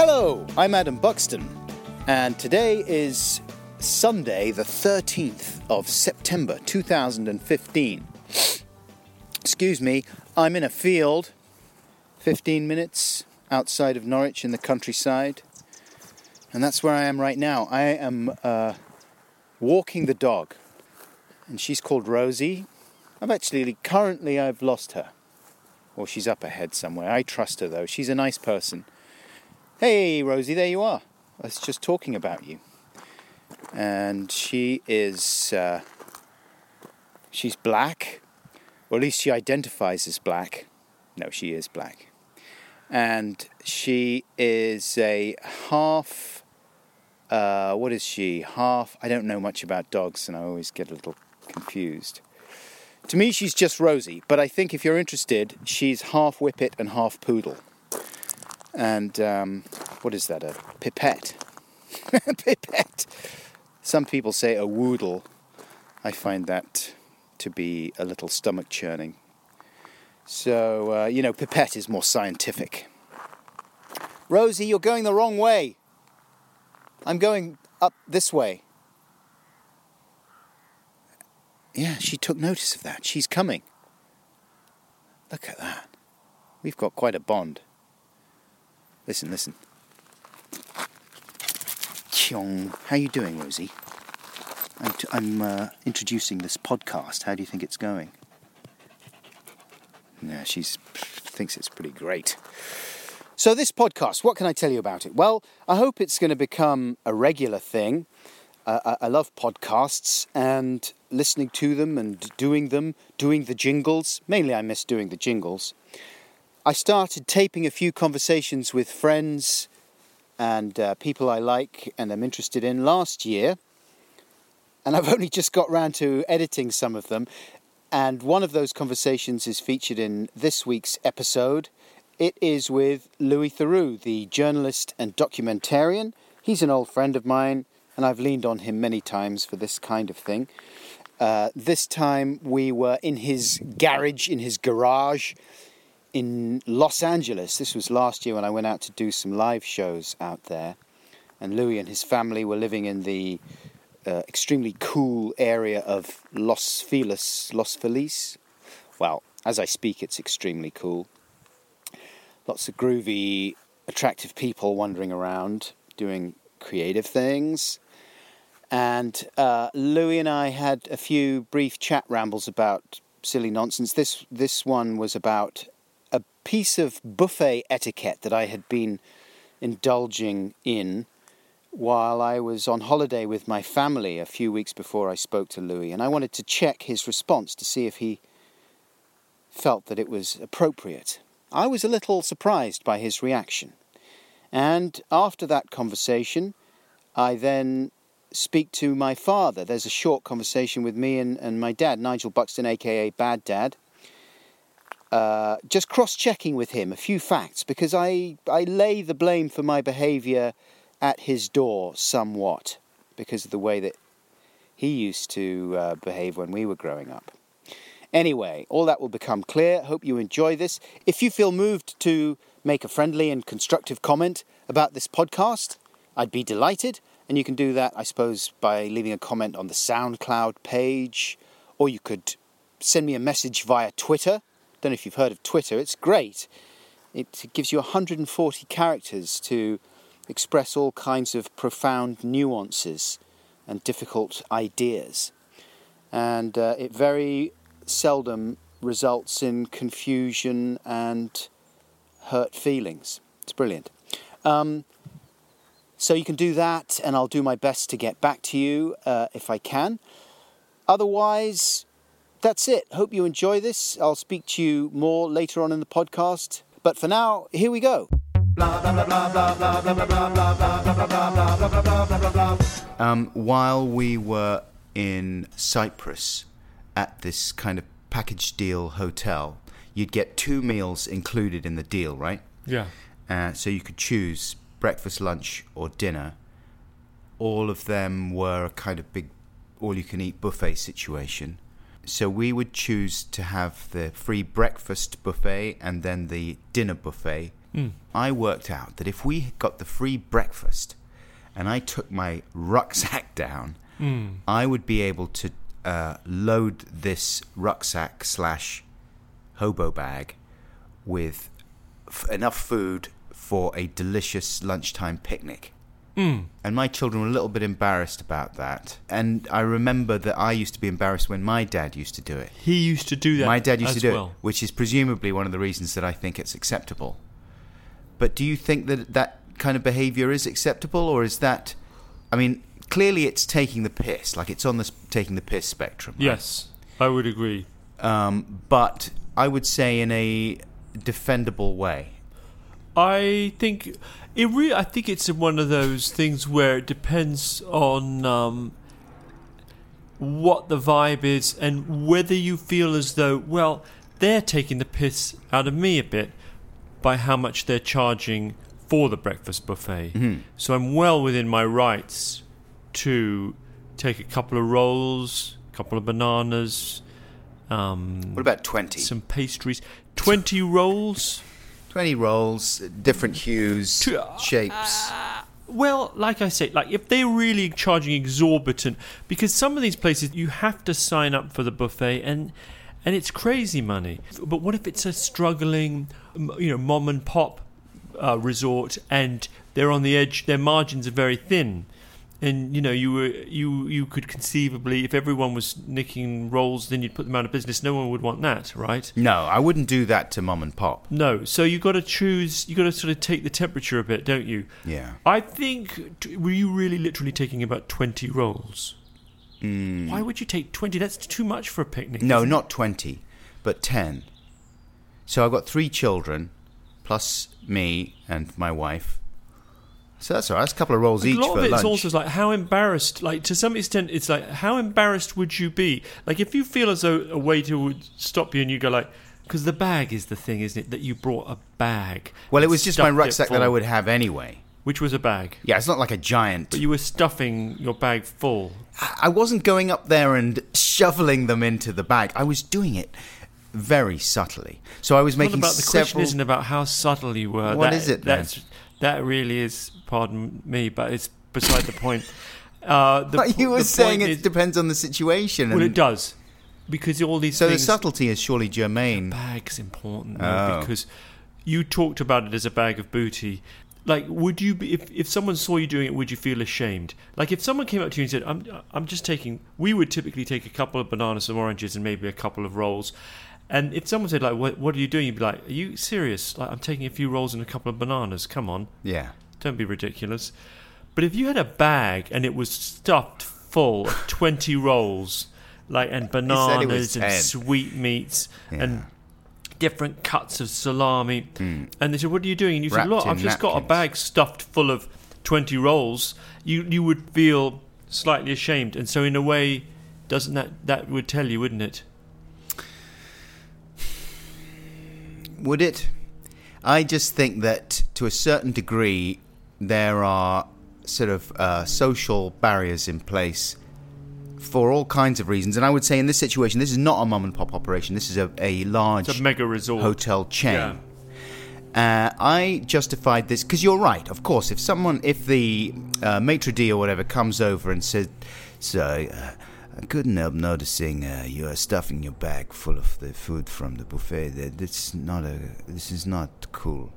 Hello, I'm Adam Buxton, and today is Sunday, the 13th of September 2015. Excuse me, I'm in a field 15 minutes outside of Norwich in the countryside, and that's where I am right now. I am uh, walking the dog, and she's called Rosie. I've actually, currently, I've lost her. Or she's up ahead somewhere. I trust her though, she's a nice person. Hey, Rosie, there you are. I was just talking about you. And she is. Uh, she's black, or at least she identifies as black. No, she is black. And she is a half. Uh, what is she? Half. I don't know much about dogs, and I always get a little confused. To me, she's just Rosie, but I think if you're interested, she's half whippet and half poodle and um, what is that? A pipette. pipette. Some people say a woodle. I find that to be a little stomach churning. So, uh, you know, pipette is more scientific. Rosie, you're going the wrong way. I'm going up this way. Yeah, she took notice of that. She's coming. Look at that. We've got quite a bond. Listen, listen. Kyong, how you doing, Rosie? I'm, t- I'm uh, introducing this podcast. How do you think it's going? Yeah, she thinks it's pretty great. So this podcast, what can I tell you about it? Well, I hope it's going to become a regular thing. Uh, I love podcasts and listening to them and doing them, doing the jingles. Mainly, I miss doing the jingles. I started taping a few conversations with friends and uh, people I like and am interested in last year, and I've only just got round to editing some of them. And one of those conversations is featured in this week's episode. It is with Louis Theroux, the journalist and documentarian. He's an old friend of mine, and I've leaned on him many times for this kind of thing. Uh, this time we were in his garage, in his garage, in Los Angeles. This was last year when I went out to do some live shows out there. And Louis and his family were living in the uh, extremely cool area of Los Feliz. Los Feliz? Well, as I speak, it's extremely cool. Lots of groovy, attractive people wandering around doing creative things. And uh, Louis and I had a few brief chat rambles about silly nonsense. This this one was about piece of buffet etiquette that I had been indulging in while I was on holiday with my family a few weeks before I spoke to Louis, and I wanted to check his response to see if he felt that it was appropriate. I was a little surprised by his reaction. And after that conversation, I then speak to my father. There's a short conversation with me and, and my dad, Nigel Buxton, aka Bad Dad, uh, just cross checking with him a few facts because I, I lay the blame for my behaviour at his door somewhat because of the way that he used to uh, behave when we were growing up. Anyway, all that will become clear. Hope you enjoy this. If you feel moved to make a friendly and constructive comment about this podcast, I'd be delighted. And you can do that, I suppose, by leaving a comment on the SoundCloud page, or you could send me a message via Twitter don't know if you've heard of Twitter, it's great. It gives you 140 characters to express all kinds of profound nuances and difficult ideas. And uh, it very seldom results in confusion and hurt feelings. It's brilliant. Um, so you can do that, and I'll do my best to get back to you uh, if I can. Otherwise, that's it. Hope you enjoy this. I'll speak to you more later on in the podcast. But for now, here we go. Um, while we were in Cyprus at this kind of package deal hotel, you'd get two meals included in the deal, right? Yeah. Uh, so you could choose breakfast, lunch, or dinner. All of them were a kind of big all you can eat buffet situation. So we would choose to have the free breakfast buffet and then the dinner buffet. Mm. I worked out that if we got the free breakfast and I took my rucksack down, Mm. I would be able to uh, load this rucksack slash hobo bag with f- enough food for a delicious lunchtime picnic. Mm. And my children were a little bit embarrassed about that. And I remember that I used to be embarrassed when my dad used to do it. He used to do that. My dad used to do well. it, which is presumably one of the reasons that I think it's acceptable. But do you think that that kind of behavior is acceptable, or is that? I mean, clearly it's taking the piss. Like it's on the taking the piss spectrum. right? Yes, I would agree. Um, but I would say in a defendable way. I think it really. I think it's one of those things where it depends on um, what the vibe is and whether you feel as though, well, they're taking the piss out of me a bit by how much they're charging for the breakfast buffet. Mhm. So I'm well within my rights to take a couple of rolls, a couple of bananas, um, What about twenty? some pastries. Twenty rolls. 20 rolls, different hues, uh, shapes. Well, like I say, like if they're really charging exorbitant, because some of these places you have to sign up for the buffet, and and it's crazy money. But what if it's a struggling, you know, mom and pop uh, resort, and they're on the edge, their margins are very thin, and you know you were you you could conceivably, if everyone was nicking rolls, then you'd put them out of business. No one would want that, right? no, I wouldn't do that to mom and pop. No, so you've got to choose. You've got to sort of take the temperature a bit, don't you? Yeah. I think. Were you really literally taking about 20 rolls? Mm. Why would you take 20? That's too much for a picnic. No, not 20, but 10. So I've got three children, plus me and my wife. So that's all right. That's a couple of rolls a each lot for of it's lunch. also like how embarrassed. Like to some extent, it's like how embarrassed would you be? Like if you feel as though a waiter would stop you and you go like, because the bag is the thing, isn't it? That you brought a bag. well, it was just my rucksack that I would have anyway. Which was a bag, Yeah, it's not like a giant. but you were stuffing your bag full. I wasn't going up there and shoveling them into the bag. I was doing it very subtly. So I was It's making about the question isn't about how subtle you were. What That- is it then? That's that really is. Pardon me, but it's beside the point. Uh, the, But you were saying it is- depends on the situation. well, it does because all these So the subtlety is surely germane. bag's important Oh. though, because you talked about it as a bag of booty. Like, would you be if, if someone saw you doing it? Would you feel ashamed? Like, if someone came up to you and said, "I'm I'm just taking," we would typically take a couple of bananas, some oranges, and maybe a couple of rolls. And if someone said, "Like, what what are you doing?" You'd be like, "Are you serious? Like, I'm taking a few rolls and a couple of bananas. Come on, Yeah. don't be ridiculous." But if you had a bag and it was stuffed full of twenty rolls, like and said it was bananas and 10. sweetmeats Yeah. and different cuts of salami. Mm. And they said, "What are you doing?" And you said, "Look, I've just got a bag stuffed full of twenty rolls." You you would feel slightly ashamed, and so in a way, doesn't that that would tell you, wouldn't it? Would it? I just think that to a certain degree, there are sort of uh, social barriers in place for all kinds of reasons. And I would say in this situation, this is not a mum and pop operation. This is a, a large It's a mega resort. hotel chain. Yeah. Uh, I justified this because you're right. Of course, if someone, if the uh, maitre d' or whatever comes over and says, "So, uh, I couldn't help noticing uh, you are stuffing your bag full of the food from the buffet. That this is not a, this is not cool."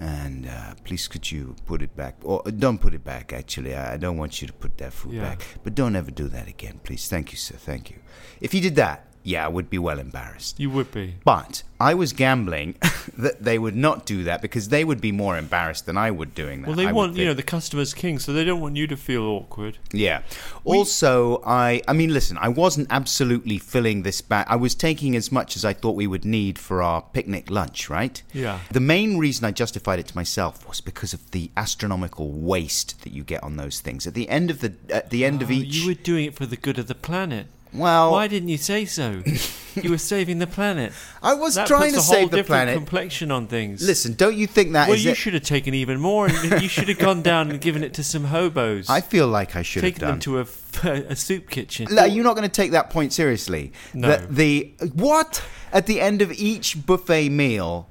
And uh, please, could you put it back? Or uh, don't put it back. Actually, I I don't want you to put that food Yeah. back. But don't ever do that again, please. Thank you, sir. Thank you. If you did that, yeah, I would be well embarrassed. You would be. But I was gambling that they would not do that because they would be more embarrassed than I would doing that. Well, they I want you know the customer's king, so they don't want you to feel awkward. Yeah. Also, I I mean, listen, I wasn't absolutely filling this bag. I was taking as much as I thought we would need for our picnic lunch, right? Yeah. The main reason I justified it to myself was because of the astronomical waste that you get on those things. At the end of the at the end of Oh, each You were doing it for the good of the planet. Well, Why didn't you say so? you were saving the planet. I was That trying to a save the planet. complexion on things. Listen, don't you think that well, you it? should have taken even more, and you should have gone down and given it to some hobos. I feel like I should have taken done. them to a soup kitchen. Are you not going to take that point seriously? No. That the what at the end of each buffet meal,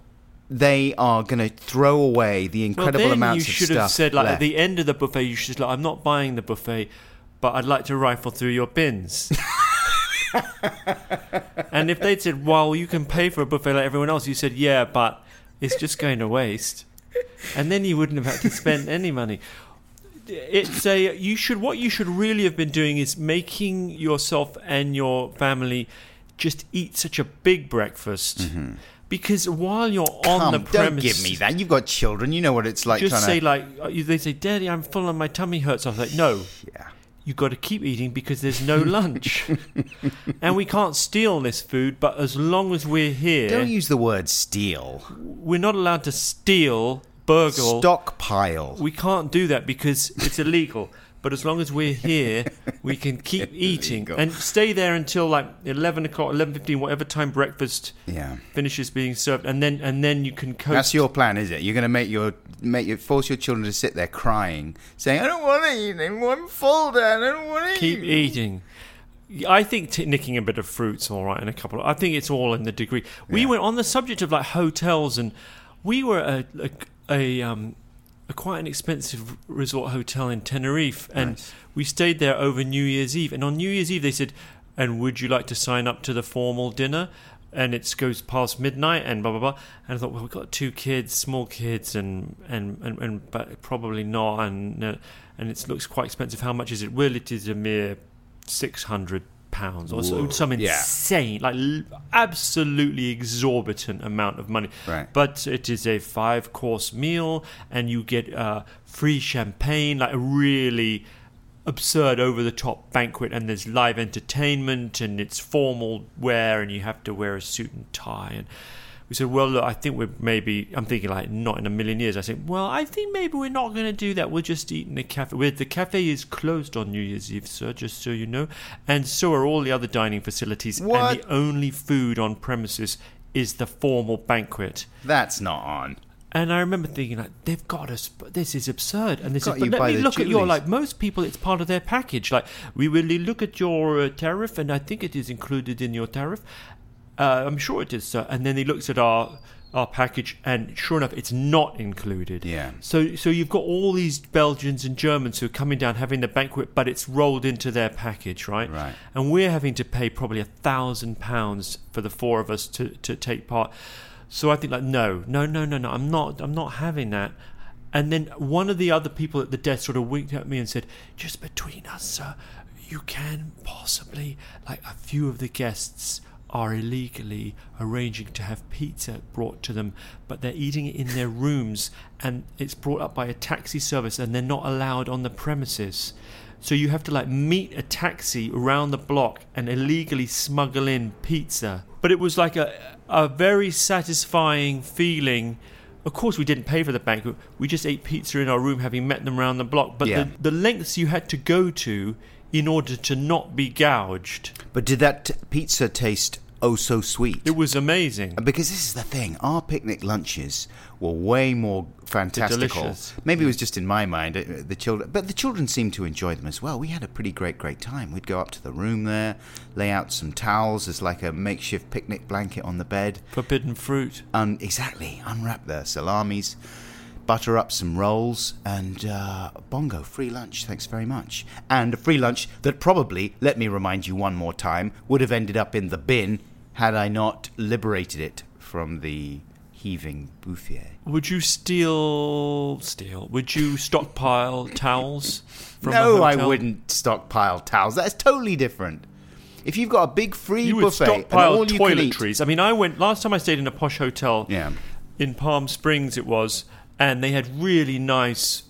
they are going to throw away the incredible well, incredible then amounts you of should stuff. have said, like, left. at the end of the buffet, you should like, I'm not buying the buffet, but I'd like to rifle through your bins. and if they'd said, well, you can pay for a buffet like everyone else, you said, yeah, but it's just going to waste. And then you wouldn't have had to spend any money. It's a you should what you should really have been doing is making yourself and your family just eat such a big breakfast because while you're on Mm-hmm. Come, the don't give me that. You've got children. You know what it's like just say to. like uh, they say daddy i'm full and my tummy hurts i was like no yeah. You got to keep eating because there's no lunch and we can't steal this food but as long as we're here Don't use the word steal. we're not allowed to steal burgle Stockpile. we can't do that because it's illegal but as long as we're here we can keep eating and stay there until like 11 o'clock 11.15 whatever time breakfast yeah. finishes being served and then and then you can coast That's your plan, is it? You're going to make your make your force your children to sit there crying, saying, "I don't want to eat anymore. I'm full, Dad. I don't want to keep eat." eating. I think t- nicking a bit of fruit's all right, and a couple. Of, I think it's all in the degree. We went on the subject of like hotels, and we were at a, a, um, a quite an expensive resort hotel in Tenerife, and Nice. we stayed there over New Year's Eve. And on New Year's Eve, they said, "And would you like to sign up to the formal dinner?" And it goes past midnight, and blah blah blah. And I thought, well, we've got two kids, small kids, and and and, and but probably not, and uh, and it looks quite expensive. How much is it? Well, it is a mere six hundred pounds or Whoa. some Yeah. insane, like absolutely exorbitant amount of money. Right. But it is a five course meal, and you get uh, free champagne, like a really absurd over the top banquet and there's live entertainment and it's formal wear and you have to wear a suit and tie and we said well look I think we're maybe I'm thinking like not in a million years I said well I think maybe we're not going to do that we'll just eat in a cafe Where the cafe is closed on New Year's Eve sir just so you know and so are all the other dining facilities What? and the only food on premises is the formal banquet That's not on. and I remember thinking, like, they've got us. This is absurd. And this Got said, but let me the look at your like. Most people, it's part of their package. Like, we will look at your uh, tariff, and I think it is included in your tariff. Uh, I'm sure it is, sir. And then he looks at our our package, and sure enough, it's not included. Yeah. So, so you've got all these Belgians and Germans who are coming down having the banquet, but it's rolled into their package, right? Right. And we're having to pay probably a thousand pounds for the four of us to, to take part. So I think like no, no, no, no, no. I'm not. I'm not having that. And then one of the other people at the desk sort of winked at me and said, "Just between us, sir, you can possibly like a few of the guests." Are illegally arranging to have pizza brought to them, but they're eating it in their rooms and it's brought up by a taxi service and they're not allowed on the premises. So you have to like meet a taxi around the block and illegally smuggle in pizza. But it was like a a very satisfying feeling. Of course, we didn't pay for the banquet. We just ate pizza in our room, having met them around the block. But Yeah. the, the lengths you had to go to in order to not be gouged, But did that t- pizza taste oh so sweet? it was amazing. Because this is the thing, our picnic lunches were way more fantastical. Maybe it was just in my mind, uh, the children, but the children seemed to enjoy them as well. We had a pretty great, great time. We'd go up to the room there, lay out some towels as like a makeshift picnic blanket on the bed. Forbidden fruit. Un- exactly, unwrap the salamis, butter up some rolls, and uh, bongo free lunch. Thanks very much. And a free lunch that probably, let me remind you one more time, would have ended up in the bin had I not liberated it from the heaving bouffier. Would you steal? Steal? Would you stockpile towels? From a no, I wouldn't stockpile towels. That's totally different. If you've got a big free You would buffet and stockpile all you can eat, toiletries. I mean, I went last time I stayed in a posh hotel. Yeah. In Palm Springs, it was, and they had really nice.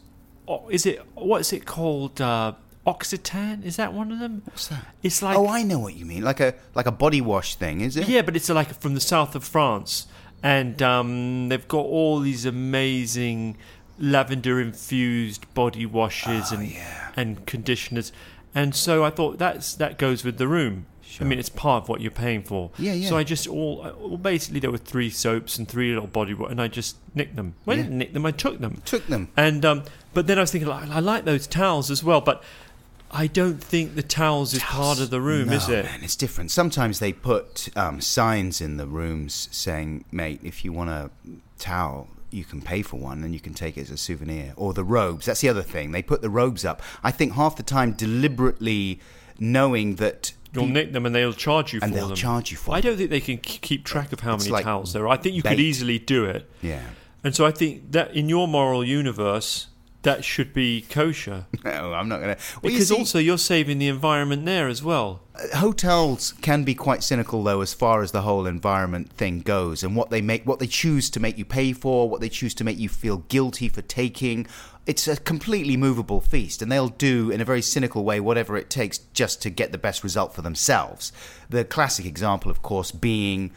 oh, Is it what is it called? Uh, Occitane? Is that one of them? What's that? It's like oh, I know what you mean. Like a like a body wash thing, is it? Yeah, but it's like from the south of France, and um, they've got all these amazing lavender infused body washes Oh, and yeah. and conditioners. And so I thought that's that goes with the room. I mean, it's part of what you're paying for. Yeah, yeah. So I just all, all basically there were three soaps and three little body and I just nicked them. Well, I Yeah. didn't nick them. I took them. Took them. And um, but then I was thinking, like, I like those towels as well, but I don't think the towels is part of the room, no, is it? Man, it's different. Sometimes they put um, signs in the rooms saying, "Mate, if you want a towel." You can pay for one and you can take it as a souvenir. Or the robes. That's the other thing. They put the robes up. I think half the time deliberately knowing that You'll nick them and they'll charge you and for they'll them. charge you for I don't think they can keep track of how It's many like towels there are. I think you could easily do it. Yeah. And so I think that in your moral universe, that should be kosher. No, I'm not going to. Well, you Because see- also you're saving the environment there as well. Uh, hotels can be quite cynical though as far as the whole environment thing goes and what they make what they choose to make you pay for what they choose to make you feel guilty for taking it's a completely movable feast and they'll do in a very cynical way whatever it takes just to get the best result for themselves the classic example of course being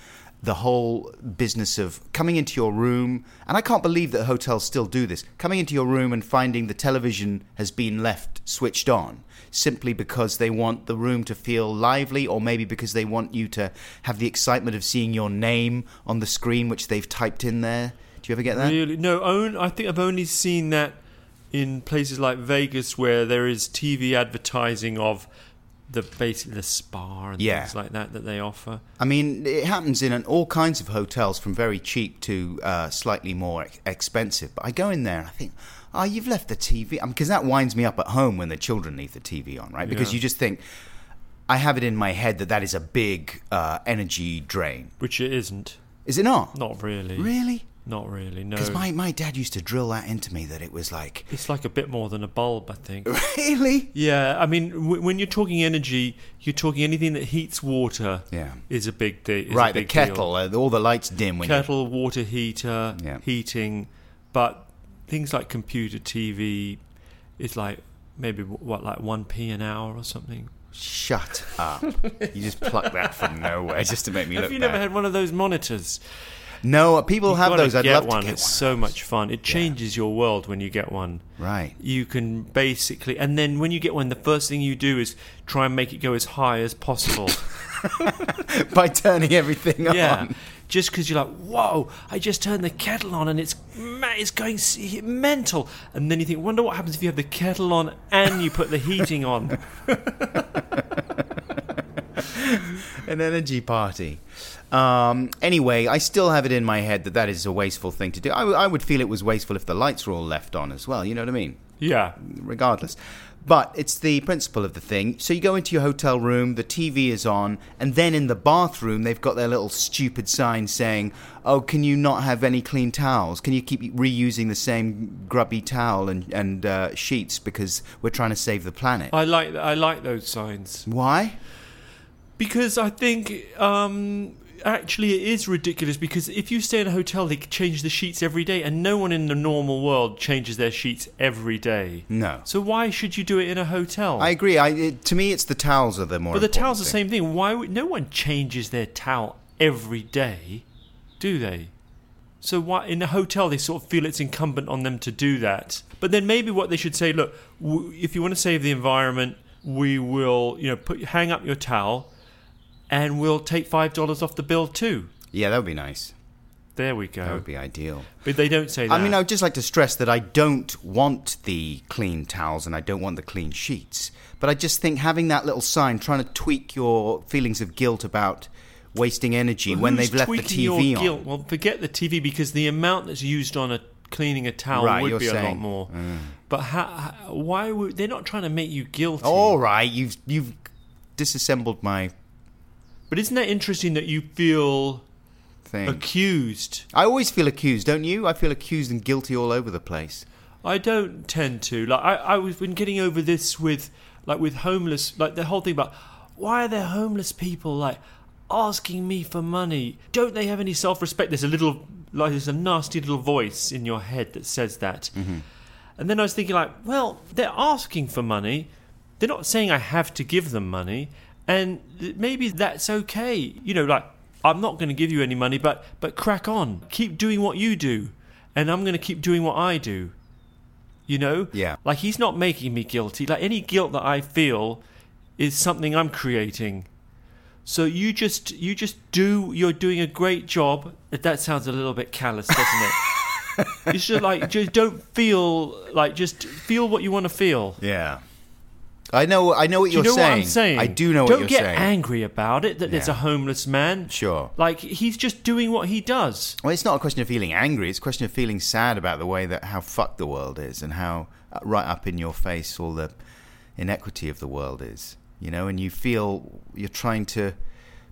the whole business of coming into your room, and I can't believe that hotels still do this, coming into your room and finding the television has been left switched on simply because they want the room to feel lively, or maybe because they want you to have the excitement of seeing your name on the screen, which they've typed in there. Do you ever get that? Really? No, own, I think I've only seen that in places like Vegas where there is TV advertising of the basically the spa and Yeah. things like that that they offer. I mean, it happens in an, all kinds of hotels, from very cheap to uh, slightly more expensive. But I go in there and I think, oh, you've left the TV. Because that winds me up at home when the children leave the TV on, right? Because Yeah. you just think, I have it in my head that that is a big uh, energy drain. Which it isn't. Is it not? Not really. Really? Not really, no. Because my, my dad used to drill that into me that it was like, It's like a bit more than a bulb, I think. really? Yeah, I mean, w- when you're talking energy, you're talking anything that heats water. Yeah. is a big thing. Right, the kettle, uh, all the lights dim when you kettle, water heater, Yeah. heating, but things like computer, TV, it's like maybe what like one p an hour or something. Shut up. you just plucked that from nowhere just to make me Have look you bad. never had one of those monitors? No, people You've have those. I'd get love one. to get it's one. so much fun. It changes your world when you get one. Right. You can basically, and then when you get one, the first thing you do is try and make it go as high as possible. By turning everything yeah, on. just because you're like, whoa! I just turned the kettle on and it's it's going mental. And then you think, wonder what happens if you have the kettle on and you put the heating on. An energy party. Um, anyway, I still have it in my head that that is a wasteful thing to do. I, w- I would feel it was wasteful if the lights were all left on as well. You know what I mean? Yeah, regardless. But it's the principle of the thing. So you go into your hotel room, the TV is on, and then in the bathroom, they've got their little stupid sign saying, Oh, can you not have any clean towels? Can you keep reusing the same grubby towel and, and uh, sheets because we're trying to save the planet? I like I like those signs Why? because I think um, actually it is ridiculous. Because if you stay in a hotel, they change the sheets every day, and no one in the normal world changes their sheets every day. No. So why should you do it in a hotel? I agree. I, it, to me, it's the towels are the more But the towels towel's the same thing. Why would no one changes their towel every day, do they? So why in a hotel they sort of feel it's incumbent on them to do that. But then maybe what they should say, look, w- if you want to save the environment, we will, you know, put hang up your towel, and we'll take five dollars off the bill too. Yeah, that would be nice. There we go. That would be ideal. But they don't say that. I mean, I would just like to stress that I don't want the clean towels and I don't want the clean sheets. But I just think having that little sign trying to tweak your feelings of guilt about wasting energy when they've left the TV on. Well, forget the TV because the amount that's used on a cleaning a towel Right, would be a lot saying- Mm. more. But how, why would they're not trying to make you guilty? All right, you've you've disassembled my But isn't that interesting that you feel thing. accused? I always feel accused, don't you? I feel accused and guilty all over the place. I don't tend to. Like I, I was been getting over this with like with homeless, like the whole thing about why are there homeless people like asking me for money? Don't they have any self-respect? There's a little like there's a nasty little voice in your head that says that. Mm-hmm. And then I was thinking like, well, they're asking for money. They're not saying I have to give them money, and maybe that's okay. You know, like I'm not going to give you any money, but but crack on, keep doing what you do, and I'm going to keep doing what I do. You know, Yeah. Like he's not making me guilty. Like any guilt that I feel is something I'm creating. So you just you just do. You're doing a great job. That sounds a little bit callous, doesn't it? you just like just don't feel like just feel what you want to feel. Yeah. I know. I know what you you're know saying. what I'm saying? I do know Don't you're get angry about it that there's a homeless man. Sure. Like he's just doing what he does. Well, it's not a question of feeling angry. It's a question of feeling sad about the way that how fucked the world is and how uh, right up in your face all the inequity of the world is. You know, and you feel you're trying to,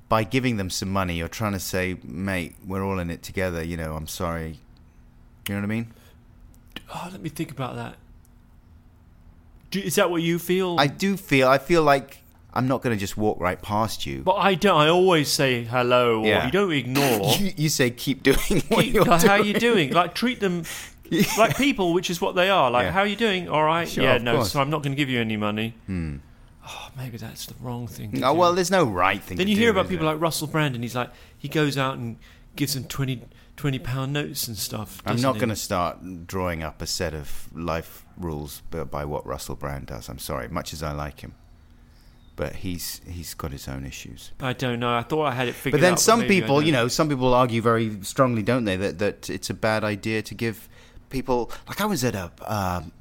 by giving them some money, you're trying to say, mate, we're all in it together. You know, I'm sorry. You know what I mean? Oh, let me think about that. Do, is that what you feel? I do feel. I feel like I'm not going to just walk right past you. but I don't. I always say hello, or Yeah. you don't ignore. you, you say keep doing what Keep- you're like, doing. how you doing? Like treat them like people, which is what they are. Like Yeah. how you doing? All right. Sure, yeah. of No. course. So I'm not going to give you any money. Hmm. Oh, maybe that's the wrong thing. to Oh, do. well, there's no right thing. Then to you do, hear about is people there? like Russell Brand, and he's like, he goes out and gives them 20, 20 pound notes and stuff. I'm doesn't going to start drawing up a set of life rules by, what Russell Brand does. I'm sorry, much as I like him, but he's he's got his own issues. I don't know. I thought I had it figured out. But then out. some I people, you know, some people argue very strongly, don't they, that that it's a bad idea to give people. Like I was at a um,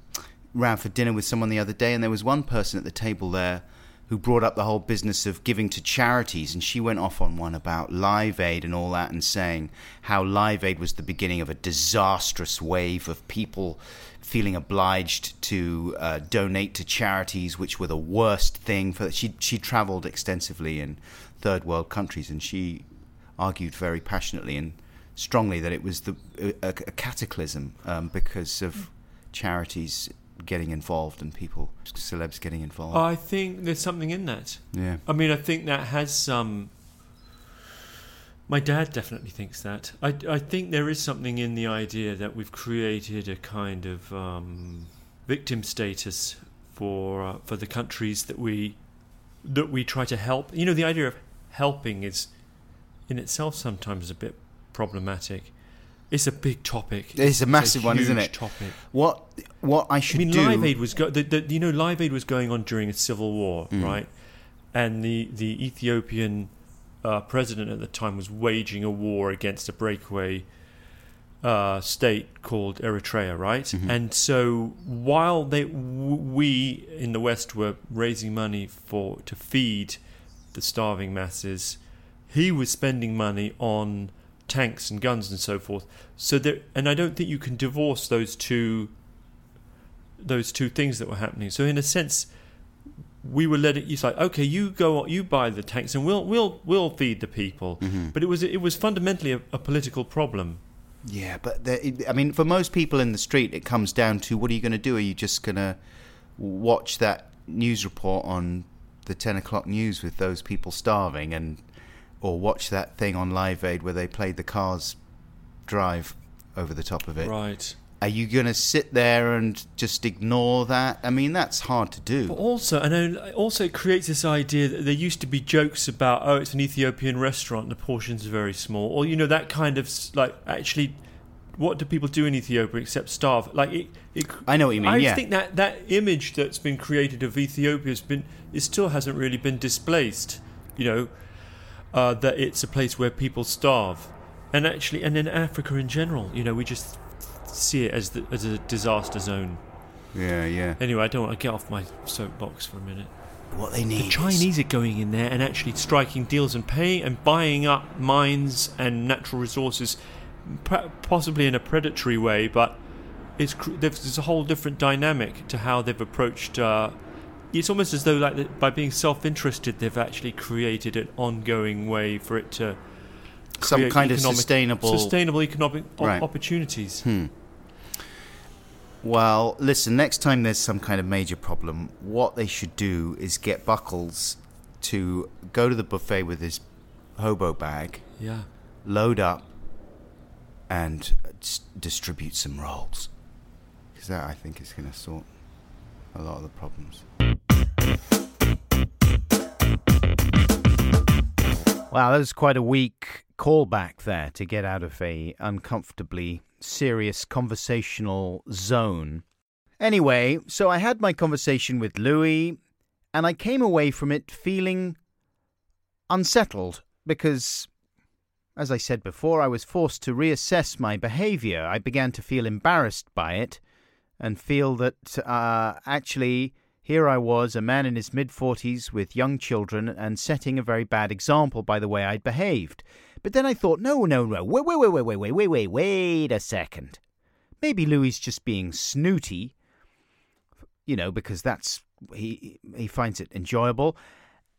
round for dinner with someone the other day, and there was one person at the table there who brought up the whole business of giving to charities, and she went off on one about Live Aid and all that, and saying how Live Aid was the beginning of a disastrous wave of people feeling obliged to uh, donate to charities, which were the worst thing for. She she travelled extensively in third world countries, and she argued very passionately and strongly that it was the a, a cataclysm um, because of charities getting involved and people celebs getting involved. I think there's something in that. yeah. I mean, I think that has some. My dad definitely thinks that. I, I think there is something in the idea that we've created a kind of um, victim status for uh, for the countries that we that we try to help. You know, the idea of helping is in itself sometimes a bit problematic. It's a big topic. It's a massive one, isn't it? Topic. What what I should I mean, do? Live Aid was go- the, the, you know Live Aid was going on during a civil war, Mm. right? And the the Ethiopian uh, president at the time was waging a war against a breakaway uh, state called Eritrea, right? Mm-hmm. And so while they w- we in the West were raising money for to feed the starving masses, he was spending money on tanks and guns and so forth. So there, and I don't think you can divorce those two those two things that were happening. So in a sense, we were letting. It's like, okay, you go, you buy the tanks, and we'll we'll we'll feed the people. Mm-hmm. But it was it was fundamentally a, a political problem. Yeah, but the, I mean, for most people in the street, it comes down to what are you going to do? Are you just going to watch that news report on the ten o'clock news with those people starving, and or watch that thing on Live Aid where they played the Cars drive over the top of it? Right. Are you going to sit there and just ignore that? I mean, that's hard to do. But also, and also it creates this idea that there used to be jokes about, oh, it's an Ethiopian restaurant, and the portions are very small, or you know that kind of like actually, what do people do in Ethiopia except starve? Like it, it I know what you mean. I yeah, think that that image that's been created of Ethiopia has been it still hasn't really been displaced. You know, uh, that it's a place where people starve, and actually, and in Africa in general, you know, we just see it as the, as a disaster zone. yeah, yeah. Anyway, I don't want to get off my soapbox for a minute. What they need. The is- Chinese are going in there and actually striking deals and paying and buying up mines and natural resources, possibly in a predatory way, but it's there's there's a whole different dynamic to how they've approached. Uh, it's almost as though, like, the- by being self-interested, they've actually created an ongoing way for it to some kind of sustainable. sustainable economic op- Right. opportunities. Hmm. Well, listen, next time there's some kind of major problem, what they should do is get Buckles to go to the buffet with his hobo bag, Yeah. load up, and s- distribute some rolls. Because that, I think, is going to sort a lot of the problems. Wow, that was quite a weak callback there to get out of a uncomfortably serious conversational zone. Anyway, so I had my conversation with Louis, and I came away from it feeling unsettled because, as I said before, I was forced to reassess my behavior. I began to feel embarrassed by it and feel that uh, actually here I was, a man in his mid 40s with young children, and setting a very bad example by the way I'd behaved. But then I thought, no, no, no, wait, wait, wait, wait, wait, wait, wait, wait, wait a second. Maybe Louis just being snooty, you know, because that's he he finds it enjoyable.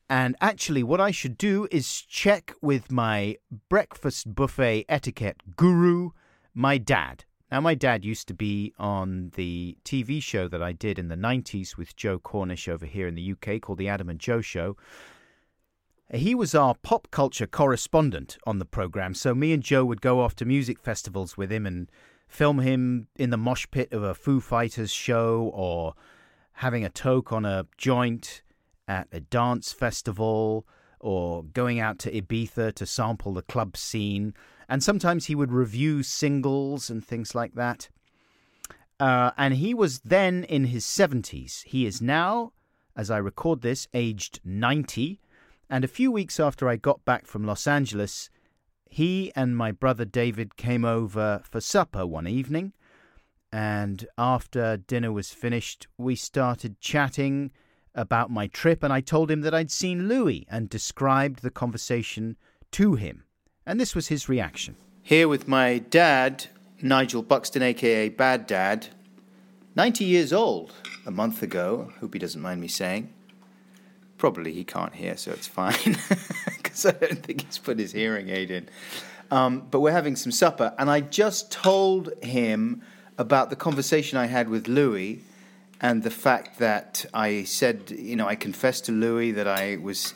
And actually, what I should do is check with my breakfast buffet etiquette guru, my dad. Now, my dad used to be on the TV show that I did in the 90s with Joe Cornish over here in the UK called The Adam and Joe Show. He was our pop culture correspondent on the program, so me and Joe would go off to music festivals with him and film him in the mosh pit of a Foo Fighters show or having a toke on a joint at a dance festival or going out to Ibiza to sample the club scene. And sometimes he would review singles and things like that. Uh, and he was then in his 70s. He is now, as I record this, aged 90. And a few weeks after I got back from Los Angeles, he and my brother David came over for supper one evening. And after dinner was finished, we started chatting about my trip. And I told him that I'd seen Louis and described the conversation to him. And this was his reaction. Here with my dad, Nigel Buxton, aka Bad Dad, 90 years old a month ago. I Hope he doesn't mind me saying. Probably he can't hear, so it's fine. Because I don't think he's put his hearing aid in. Um, but we're having some supper, and I just told him about the conversation I had with Louis and the fact that I said, you know, I confessed to Louis that I was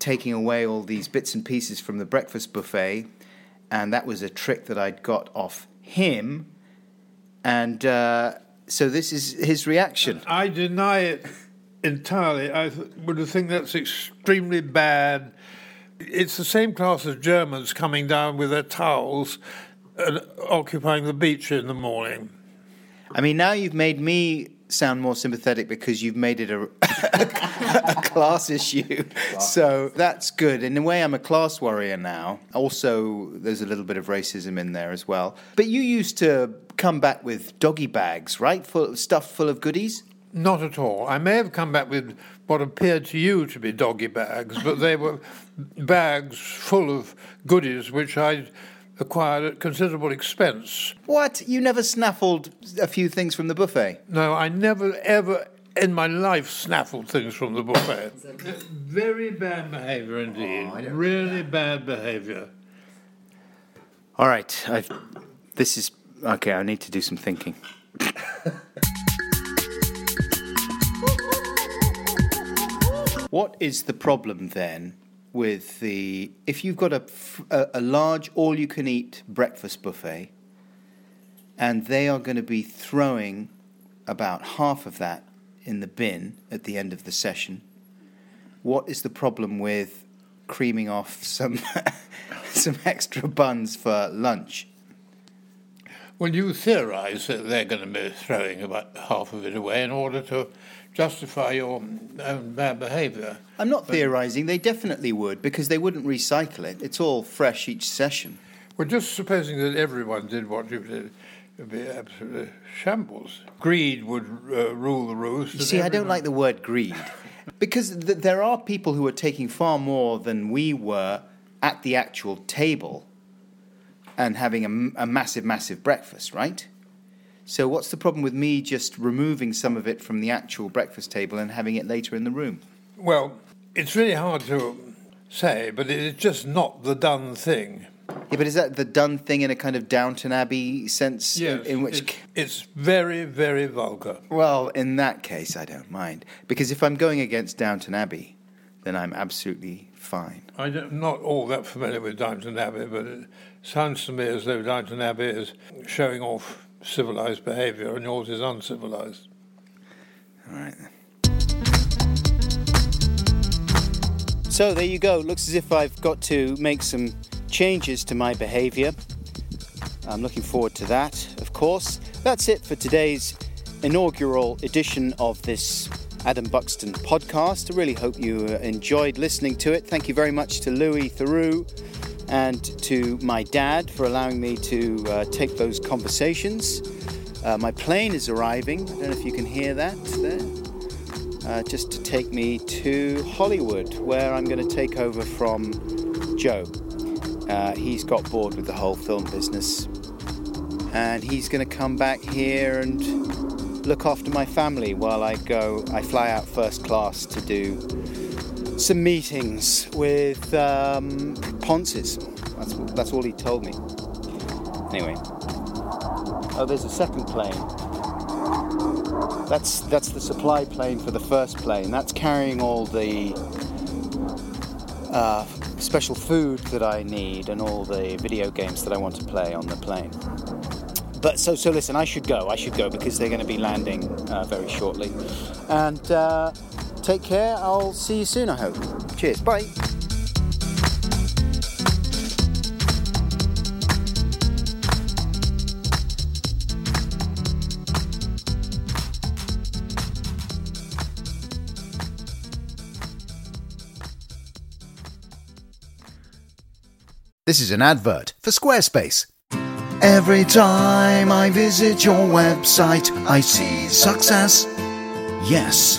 taking away all these bits and pieces from the breakfast buffet, and that was a trick that I'd got off him. And uh, so this is his reaction. I deny it entirely. I th- would think that's extremely bad. It's the same class as Germans coming down with their towels and occupying the beach in the morning. I mean, now you've made me sound more sympathetic because you've made it a, a class issue. So that's good. In a way, I'm a class warrior now. Also, there's a little bit of racism in there as well. But you used to come back with doggy bags, right? Full stuff full of goodies. Not at all. I may have come back with what appeared to you to be doggy bags, but they were bags full of goodies which I'd acquired at considerable expense. What? You never snaffled a few things from the buffet? No, I never, ever in my life snaffled things from the buffet. Very bad behaviour indeed. Oh, really bad behaviour. All right. I've, this is okay. I need to do some thinking. what is the problem then with the if you've got a, a, large all-you-can-eat breakfast buffet and they are going to be throwing about half of that in the bin at the end of the session what is the problem with creaming off some some extra buns for lunch Well, you theorise that they're going to be throwing about half of it away in order to justify your own bad behaviour. I'm not theorizing. They definitely would because they wouldn't recycle it. It's all fresh each session. Well, just supposing that everyone did what you did, it would be absolutely shambles. Greed would uh, rule the roost. You see, I don't like the word greed because th- there are people who are taking far more than we were at the actual table and having a massive, massive breakfast, right? So, what's the problem with me just removing some of it from the actual breakfast table and having it later in the room? Well, it's really hard to say, but it's just not the done thing. Yeah, but is that the done thing in a kind of Downton Abbey sense? in- in which it's, it's very, very vulgar. Well, in that case, I don't mind. Because if I'm going against Downton Abbey, then I'm absolutely fine. I'm not all that familiar with Downton Abbey, but it sounds to me as though Downton Abbey is showing off civilized behaviour and yours is uncivilized. All right. So there you go. Looks as if I've got to make some changes to my behaviour. I'm looking forward to that, of course. That's it for today's inaugural edition of this Adam Buxton podcast. I really hope you enjoyed listening to it. Thank you very much to Louis Theroux and to my dad for allowing me to uh, take those conversations. Uh, my plane is arriving. I don't know if you can hear that there. Uh, just to take me to Hollywood, where I'm going to take over from Joe. Uh, he's got bored with the whole film business, and he's going to come back here and look after my family while I go. I fly out first class to do some meetings with um, Ponces. That's, that's all he told me. Anyway. Oh, there's a second plane. That's that's the supply plane for the first plane. That's carrying all the uh, special food that I need and all the video games that I want to play on the plane but so so listen i should go i should go because they're going to be landing uh, very shortly and uh, take care i'll see you soon i hope cheers bye This is an advert for Squarespace. Every time I visit your website, I see success. Yes,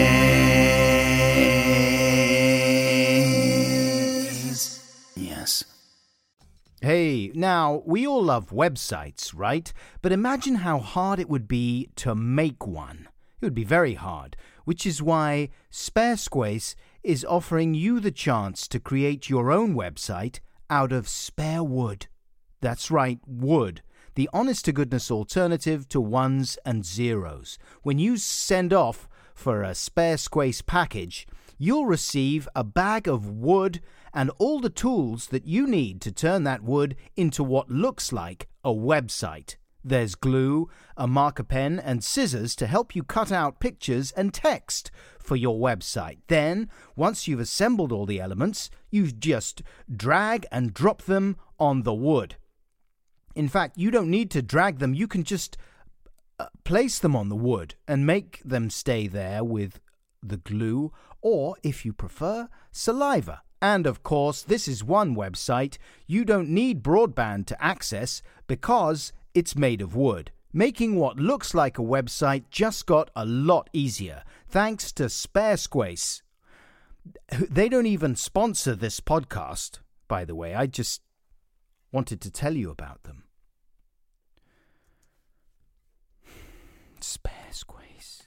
Now, we all love websites, right? But imagine how hard it would be to make one. It would be very hard, which is why Sparesquace is offering you the chance to create your own website out of spare wood. That's right, wood. The honest to goodness alternative to ones and zeros. When you send off for a Sparesquace package, you'll receive a bag of wood and all the tools that you need to turn that wood into what looks like a website. There's glue, a marker pen, and scissors to help you cut out pictures and text for your website. Then, once you've assembled all the elements, you just drag and drop them on the wood. In fact, you don't need to drag them, you can just uh, place them on the wood and make them stay there with the glue, or if you prefer, saliva. And of course, this is one website you don't need broadband to access because it's made of wood. Making what looks like a website just got a lot easier thanks to Sparesquace. They don't even sponsor this podcast, by the way. I just wanted to tell you about them. Sparesquace.